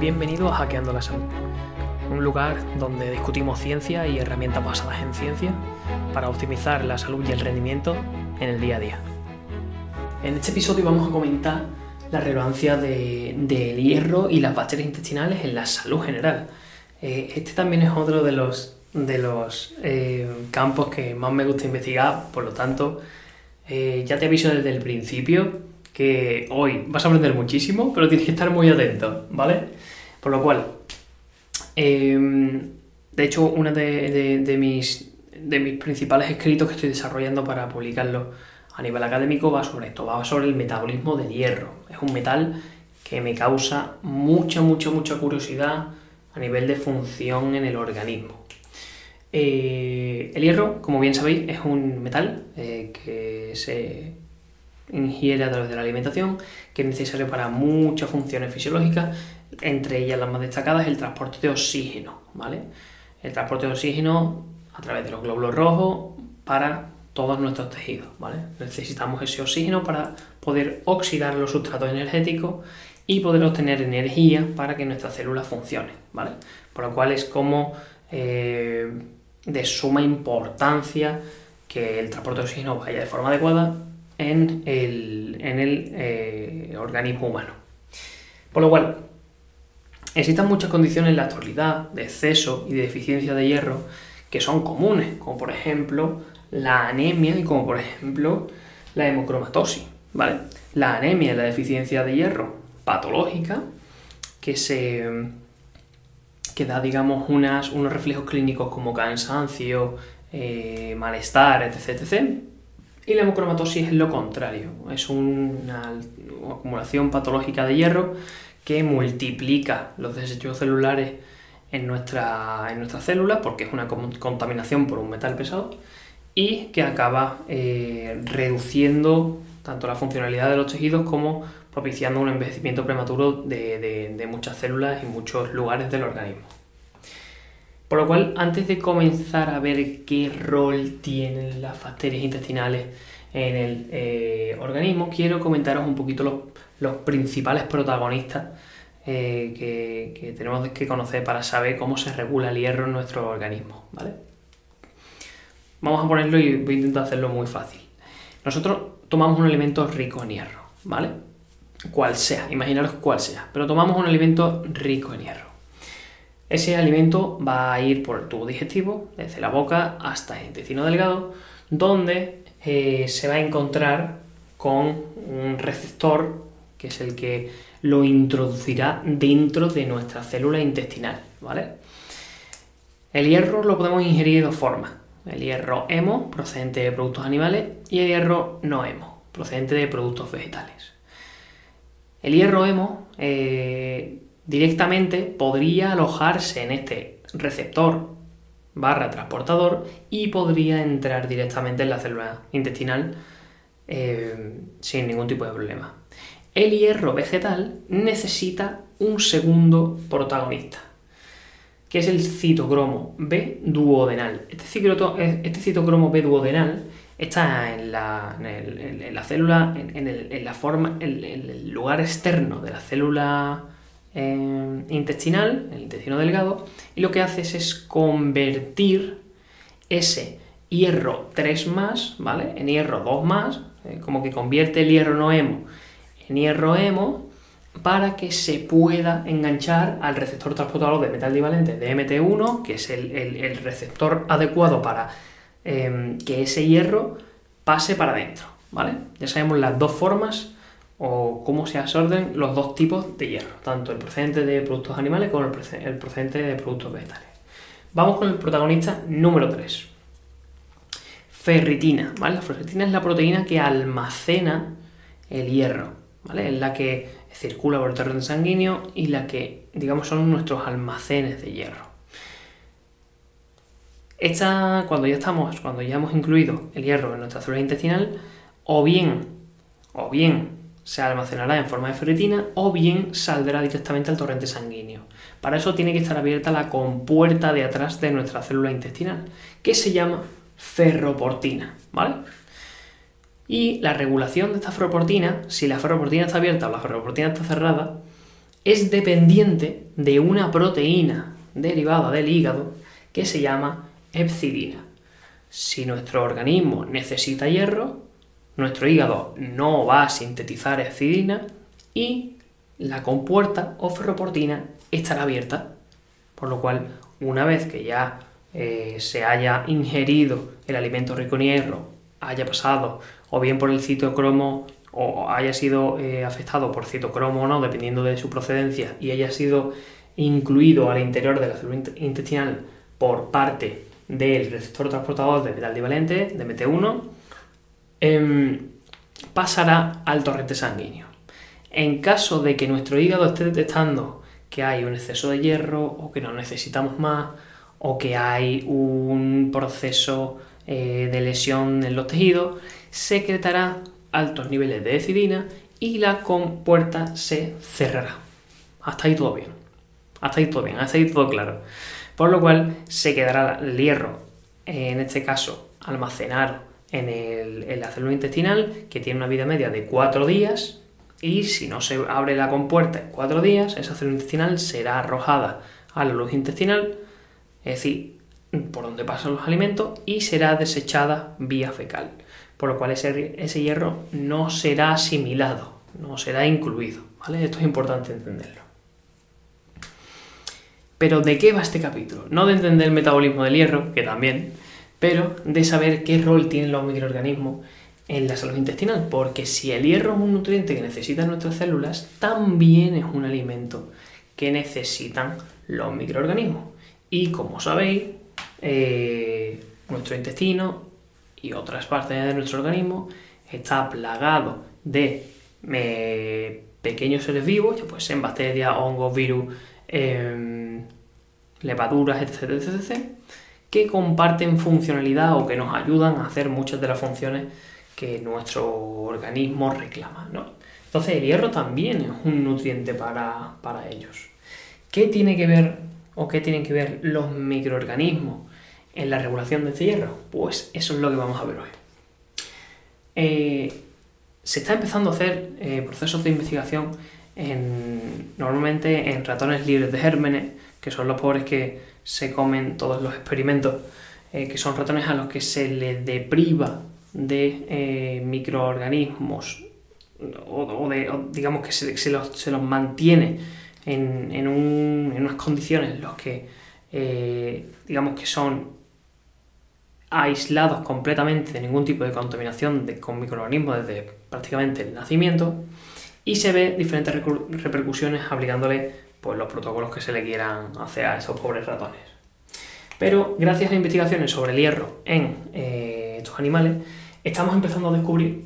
Bienvenido a Hackeando la Salud, un lugar donde discutimos ciencia y herramientas basadas en ciencia para optimizar la salud y el rendimiento en el día a día. En este episodio vamos a comentar la relevancia del hierro y las bacterias intestinales en la salud general. Eh, este también es otro de los, de los eh, campos que más me gusta investigar, por lo tanto, eh, ya te aviso desde el principio que hoy vas a aprender muchísimo, pero tienes que estar muy atento, ¿vale? Por lo cual, em, de hecho, uno de, mis, de mis principales escritos que estoy desarrollando para publicarlo a nivel académico va sobre esto, va sobre el metabolismo del hierro. Es un metal que me causa mucha, mucha, mucha curiosidad a nivel de función en el organismo. Eh, el hierro, como bien sabéis, es un metal eh, que se ingiere a través de la alimentación, que es necesario para muchas funciones fisiológicas, entre ellas las más destacadas el transporte de oxígeno, ¿vale? El transporte de oxígeno a través de los glóbulos rojos para todos nuestros tejidos, ¿vale? Necesitamos ese oxígeno para poder oxidar los sustratos energéticos y poder obtener energía para que nuestras células funcionen, ¿vale? Por lo cual es como eh, de suma importancia que el transporte de oxígeno vaya de forma adecuada en el, eh, organismo humano. Por lo cual, existen muchas condiciones en la actualidad de exceso y de deficiencia de hierro que son comunes, como por ejemplo la anemia y como por ejemplo la hemocromatosis. ¿vale? La anemia es la deficiencia de hierro patológica que se que da digamos unas, unos reflejos clínicos como cansancio, eh, malestar, etc, etc. Y la hemocromatosis es lo contrario, es una, acumulación patológica de hierro que multiplica los desechos celulares en, nuestra, en nuestras células porque es una contaminación por un metal pesado y que acaba eh, reduciendo tanto la funcionalidad de los tejidos como propiciando un envejecimiento prematuro de, de muchas células y muchos lugares del organismo. Por lo cual, antes de comenzar a ver qué rol tienen las bacterias intestinales en el eh, organismo, quiero comentaros un poquito los, principales protagonistas eh, que, tenemos que conocer para saber cómo se regula el hierro en nuestro organismo. ¿vale? Vamos a ponerlo y voy a intentar hacerlo muy fácil. Nosotros tomamos un alimento rico en hierro, ¿vale? Cual sea, imaginaros cuál sea, pero tomamos un alimento rico en hierro. Ese alimento va a ir por el tubo digestivo, desde la boca hasta el intestino delgado, donde eh, se va a encontrar con un receptor que es el que lo introducirá dentro de nuestra célula intestinal, ¿vale? El hierro lo podemos ingerir de dos formas. El hierro hemo, procedente de productos animales, y el hierro no hemo, procedente de productos vegetales. El hierro hemo eh, directamente podría alojarse en este receptor barra transportador y podría entrar directamente en la célula intestinal eh, sin ningún tipo de problema. El hierro vegetal necesita un segundo protagonista, que es el citocromo B duodenal. Este, este citocromo B duodenal está en la, célula, en, la forma, en el lugar externo de la célula eh, intestinal, el intestino delgado, y lo que hace es convertir ese hierro 3 más, ¿vale? En hierro 2 más, eh, como que convierte el hierro no hemo en hierro hemo para que se pueda enganchar al receptor transportador de metal divalente de MT1, que es el, receptor adecuado para em, que ese hierro pase para adentro, ¿vale? Ya sabemos las dos formas o cómo se absorben los dos tipos de hierro, tanto el procedente de productos animales como el procedente de productos vegetales. Vamos con el protagonista número 3. Ferritina, ¿vale? La ferritina es la proteína que almacena el hierro, ¿vale? Es la que circula por el terreno sanguíneo y la que, digamos, son nuestros almacenes de hierro. Esta, cuando ya estamos, cuando ya hemos incluido el hierro en nuestra célula intestinal, o bien, o bien se almacenará en forma de ferritina o bien saldrá directamente al torrente sanguíneo. Para eso tiene que estar abierta la compuerta de atrás de nuestra célula intestinal, que se llama ferroportina, ¿vale? Y la regulación de esta ferroportina, si la ferroportina está abierta o la ferroportina está cerrada, es dependiente de una proteína derivada del hígado que se llama epsidina. Si nuestro organismo necesita hierro, nuestro hígado no va a sintetizar escidrina y la compuerta o ferroportina estará abierta. Por lo cual, una vez que ya eh, se haya ingerido el alimento rico en hierro, haya pasado o bien por el citocromo o haya sido eh, afectado por citocromo o no, dependiendo de su procedencia, y haya sido incluido al interior de la célula intestinal por parte del receptor transportador de metal divalente, DMT1, Em, pasará al torrente sanguíneo. En caso de que nuestro hígado esté detectando que hay un exceso de hierro o que no necesitamos más o que hay un proceso eh, de lesión en los tejidos, secretará altos niveles de decidina y la compuerta se cerrará. Hasta ahí todo bien. Hasta ahí todo bien, hasta ahí todo claro. Por lo cual se quedará el hierro, en este caso almacenado en, en la célula intestinal, que tiene una vida media de 4 días, y si no se abre la compuerta en 4 días, esa célula intestinal será arrojada a la luz intestinal, es decir, por donde pasan los alimentos, y será desechada vía fecal por lo cual ese, ese hierro no será asimilado, no será incluido. ¿vale? Esto es importante entenderlo. Pero ¿de qué va este capítulo? No de entender el metabolismo del hierro, que también, pero de saber qué rol tienen los microorganismos en la salud intestinal, porque si el hierro es un nutriente que necesitan nuestras células, también es un alimento que necesitan los microorganismos. Y como sabéis, eh, nuestro intestino y otras partes de nuestro organismo está plagado de eh, pequeños seres vivos, ya pues en bacterias, hongos, virus, em, levaduras, etc, etc, que comparten funcionalidad o que nos ayudan a hacer muchas de las funciones que nuestro organismo reclama. Entonces el hierro también es un nutriente para, para ellos. ¿Qué tiene que ver o qué tienen que ver los microorganismos en la regulación de este hierro? Pues eso es lo que vamos a ver hoy. Eh, se está empezando a hacer eh, procesos de investigación normalmente en ratones libres de gérmenes, que son los pobres que se comen todos los experimentos, eh, que son ratones a los que se les depriva de microorganismos o, de, digamos que se, los, mantiene en, unas condiciones en las que digamos que son aislados completamente de ningún tipo de contaminación de, con microorganismos desde prácticamente el nacimiento y se ve diferentes repercusiones aplicándole pues, los protocolos que se le quieran hacer a esos pobres ratones. Pero gracias a investigaciones sobre el hierro en eh, estos animales, estamos empezando a descubrir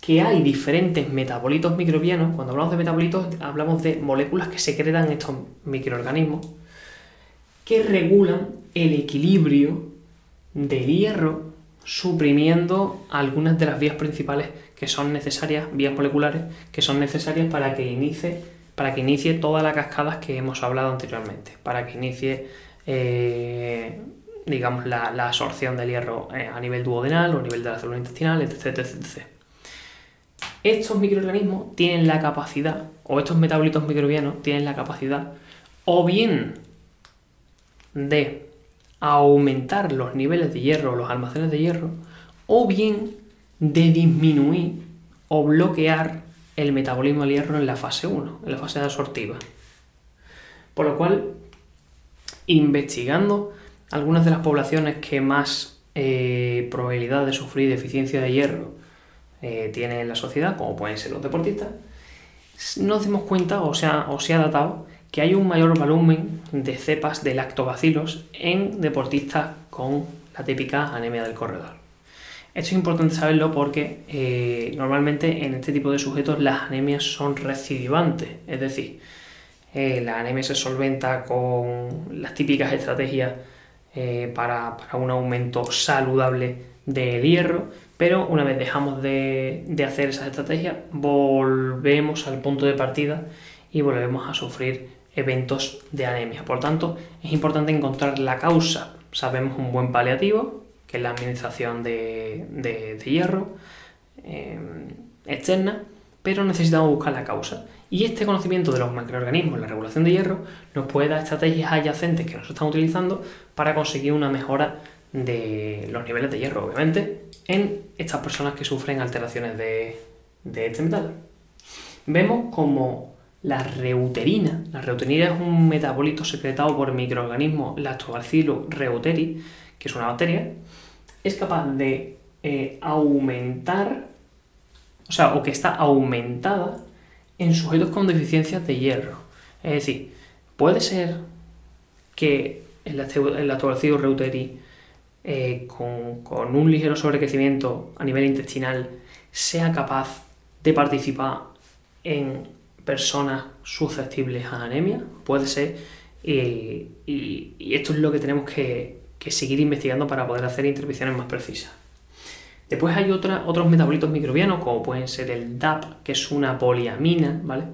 que hay diferentes metabolitos microbianos. Cuando hablamos de metabolitos, hablamos de moléculas que secretan estos microorganismos que regulan el equilibrio del hierro suprimiendo algunas de las vías principales que son necesarias, vías moleculares, que son necesarias para que inicie, para que inicie todas las cascadas que hemos hablado anteriormente, para que inicie, eh, digamos, la, absorción del hierro eh, a nivel duodenal o a nivel de la célula intestinal, etc, etc. Estos microorganismos tienen la capacidad, o estos metabolitos microbianos tienen la capacidad, o bien de aumentar los niveles de hierro, los almacenes de hierro, o bien de disminuir o bloquear el metabolismo del hierro en la fase 1, en la fase absortiva. Por lo cual, investigando algunas de las poblaciones que más eh, probabilidad de sufrir deficiencia de hierro eh, tiene en la sociedad, como pueden ser los deportistas, nos dimos cuenta, o sea, o se ha datado, que hay un mayor volumen de cepas de lactobacilos en deportistas con la típica anemia del corredor. Esto es importante saberlo porque eh, normalmente en este tipo de sujetos las anemias son recidivantes, es decir, eh, la anemia se solventa con las típicas estrategias eh, para, un aumento saludable del hierro, pero una vez dejamos de, de hacer esas estrategias, volvemos al punto de partida y volvemos a sufrir eventos de anemia. Por tanto, es importante encontrar la causa. Sabemos un buen paliativo, que es la administración de, hierro eh, externa, pero necesitamos buscar la causa. Y este conocimiento de los microorganismos, la regulación de hierro, nos puede dar estrategias adyacentes que nos están utilizando para conseguir una mejora de los niveles de hierro, obviamente, en estas personas que sufren alteraciones de, este metal. Vemos como la reuterina, la reuterina es un metabolito secretado por el microorganismo Lactobacillus reuteri, que es una bacteria, es capaz de eh, aumentar, o sea, o que está aumentada en sujetos con deficiencias de hierro. Es decir, puede ser que el lactobacillus reuteri eh, con, un ligero sobrecrecimiento a nivel intestinal sea capaz de participar en personas susceptibles a anemia, puede ser, y, esto es lo que tenemos que, seguir investigando para poder hacer intervenciones más precisas. Después hay otros metabolitos microbianos, como pueden ser el DAP, que es una poliamina, ¿vale?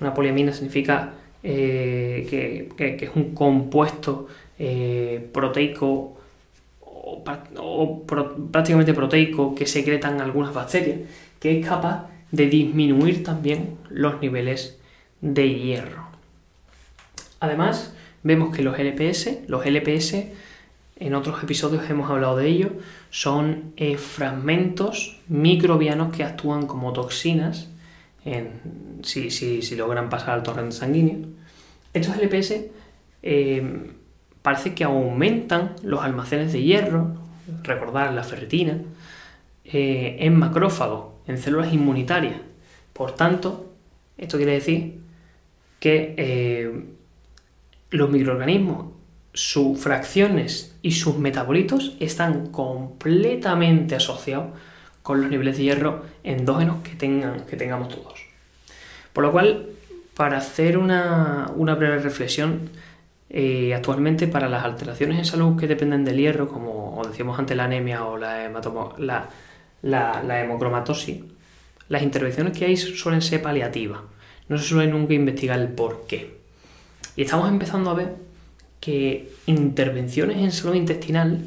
Una poliamina significa eh, que, es un compuesto eh, proteico o, prácticamente proteico que secretan algunas bacterias, que es capaz de disminuir también los niveles de hierro. Además, vemos que los LPS, los LPS, en otros episodios hemos hablado de ello, son eh, fragmentos microbianos que actúan como toxinas si, logran pasar al torrente sanguíneo. Estos LPS eh, parece que aumentan los almacenes de hierro, recordar la ferritina, eh, en macrófagos, en células inmunitarias. Por tanto, esto quiere decir que eh, los microorganismos, sus fracciones y sus metabolitos están completamente asociados con los niveles de hierro endógenos que, tengan, que tengamos todos. Por lo cual, para hacer una, una breve reflexión, eh, actualmente para las alteraciones en salud que dependen del hierro, como decíamos antes la anemia o la, hemocromatosis, las intervenciones que hay suelen ser paliativas. No se suele nunca investigar el por qué. Y estamos empezando a ver que intervenciones en salud intestinal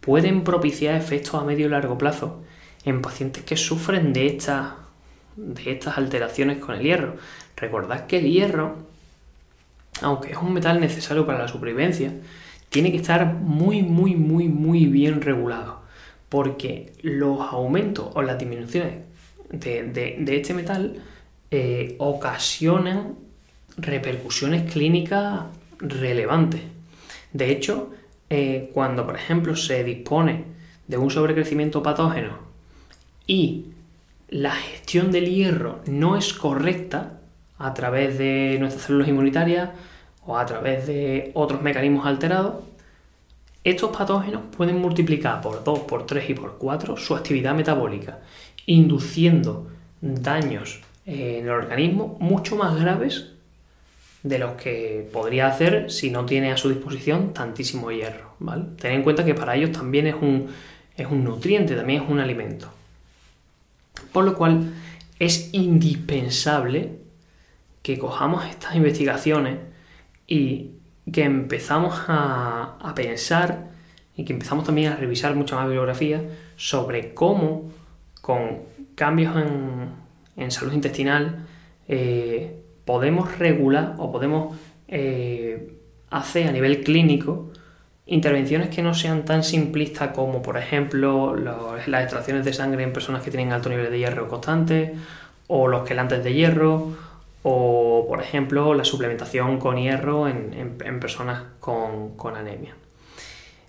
pueden propiciar efectos a medio y largo plazo en pacientes que sufren de estas, alteraciones con el hierro. Recordad que el hierro aunque es un metal necesario para la supervivencia, tiene que estar muy, muy, muy, muy bien regulado. Porque los aumentos o las disminuciones de, este metal eh, ocasionan repercusiones clínicas relevantes. De hecho, eh, cuando por ejemplo se dispone de un sobrecrecimiento patógeno y la gestión del hierro no es correcta, a través de nuestras células inmunitarias o a través de otros mecanismos alterados, estos patógenos pueden multiplicar por 2, por 3 y por 4 su actividad metabólica, induciendo daños en el organismo mucho más graves de los que podría hacer si no tiene a su disposición tantísimo hierro. ¿vale? Ten en cuenta que para ellos también es un, es un nutriente, también es un alimento. Por lo cual es indispensable que cojamos estas investigaciones y que empezamos a, pensar y que empezamos también a revisar mucha más bibliografía sobre cómo con cambios en, salud intestinal eh, podemos regular o podemos eh, hacer a nivel clínico intervenciones que no sean tan simplistas como por ejemplo las extracciones de sangre en personas que tienen alto nivel de hierro constante o los quelantes de hierro o, por ejemplo, la suplementación con hierro en, personas con, anemia.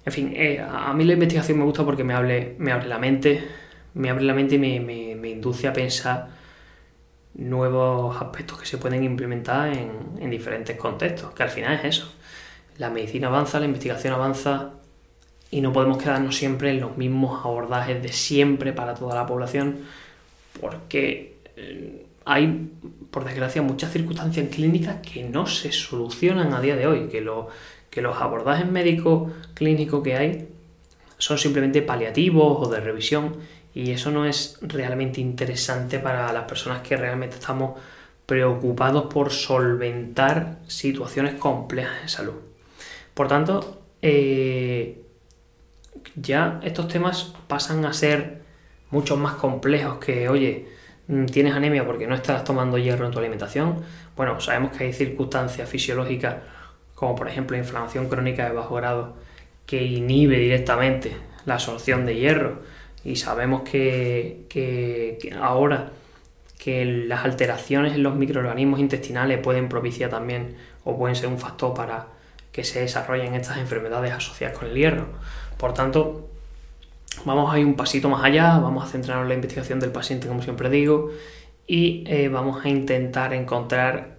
En fin, eh, a mí la investigación me gusta porque me abre, me abre la mente, me abre la mente y me, induce a pensar nuevos aspectos que se pueden implementar en, diferentes contextos, que al final es eso. La medicina avanza, la investigación avanza y no podemos quedarnos siempre en los mismos abordajes de siempre para toda la población porque eh, hay, por desgracia, muchas circunstancias clínicas que no se solucionan a día de hoy, que, que los abordajes médicos clínicos que hay son simplemente paliativos o de revisión y eso no es realmente interesante para las personas que realmente estamos preocupados por solventar situaciones complejas de salud. Por tanto, eh, ya estos temas pasan a ser mucho más complejos que, oye, mm, tienes anemia porque no estás tomando hierro en tu alimentación, bueno, sabemos que hay circunstancias fisiológicas como por ejemplo inflamación crónica de bajo grado que inhibe directamente la absorción de hierro y sabemos que, que ahora que las alteraciones en los microorganismos intestinales pueden propiciar también o pueden ser un factor para que se desarrollen estas enfermedades asociadas con el hierro. Por tanto, vamos a ir un pasito más allá, vamos a centrarnos en la investigación del paciente, como siempre digo, y eh, vamos a intentar encontrar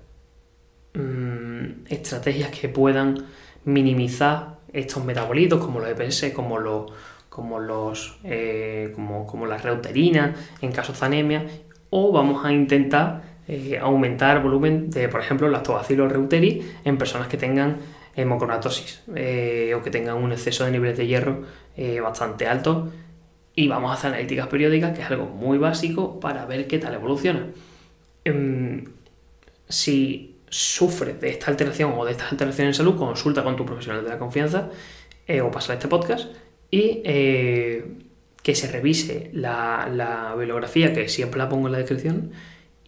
mm, estrategias que puedan minimizar estos metabolitos como los EPS, como los como los eh, como, como la reuterina en casos de anemia o vamos a intentar eh, aumentar el volumen de, por ejemplo, lactobacillus reuteri en personas que tengan hemocronatosis eh, o que tengan un exceso de niveles de hierro eh, bastante alto y vamos a hacer analíticas periódicas, que es algo muy básico para ver qué tal evoluciona. Em, si sufres de esta alteración o de estas alteraciones en salud, consulta con tu profesional de la confianza o pasa este podcast y que se revise la, bibliografía, que siempre la pongo en la descripción,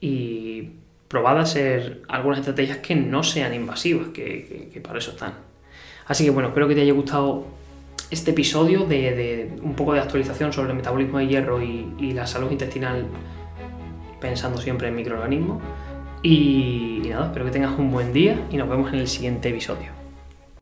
y probad a ser algunas estrategias que no sean invasivas, que, para eso están. Así que bueno, espero que te haya gustado este episodio de, un poco de actualización sobre el metabolismo de hierro y la salud intestinal, pensando siempre en microorganismos. Y nada, espero que tengas un buen día y nos vemos en el siguiente episodio.